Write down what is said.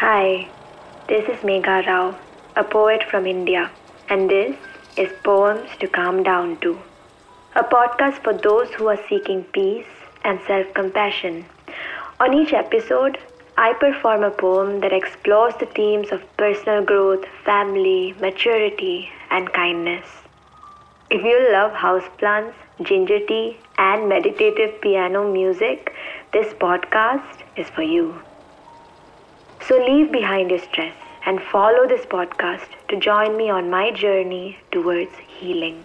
Hi, this is Megha Rao, a poet from India, and this is Poems to Calm Down to, a podcast for those who are seeking peace and self compassion. On each episode, I perform a poem that explores the themes of personal growth, family, maturity, and kindness. If you love houseplants, ginger tea, and meditative piano music, this podcast is for you. So leave behind your stress and follow this podcast to join me on my journey towards healing.